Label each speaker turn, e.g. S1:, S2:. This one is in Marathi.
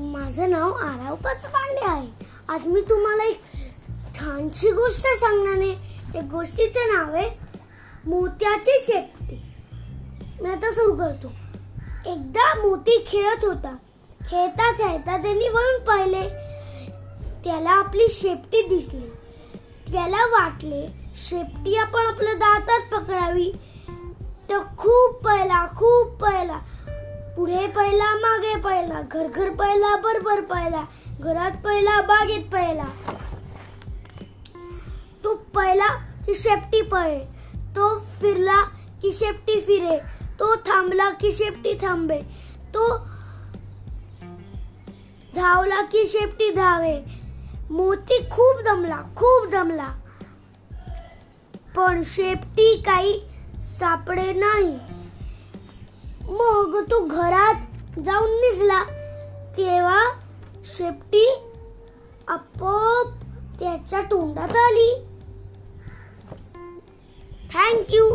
S1: माझं नाव आराव पाचपांडे आहे. आज मी तुम्हाला एक छानशी गोष्ट सांगणार आहे. त्या गोष्टीचं नाव आहे मोत्याची शेपटी. मी आता सुरू करतो. एकदा मोती खेळत होता. खेळता खेळता त्यांनी वळून पाहिले. त्याला आपली शेपटी दिसली. त्याला वाटले शेपटी आपण आपल्या दातात पकडावी. तर खूप पहिला खूप पहिला. पुढे पहिला मागे पहिला घर घर पहिला बरोबर पहिला घरात पहिला बागेत पहिला. तो पहिला की शेपटी पळे. तो फिरला की शेपटी फिरे. तो थांबला की शेपटी थांबे. तो धावला की शेपटी धावे. मोती खूप दमला खूप दमला. पण शेपटी काही सापडे नाही. मग तो घर जाऊन निजला तेव्हा शेपटी आपोआप त्याच्या तोंडात आली. थँक्यू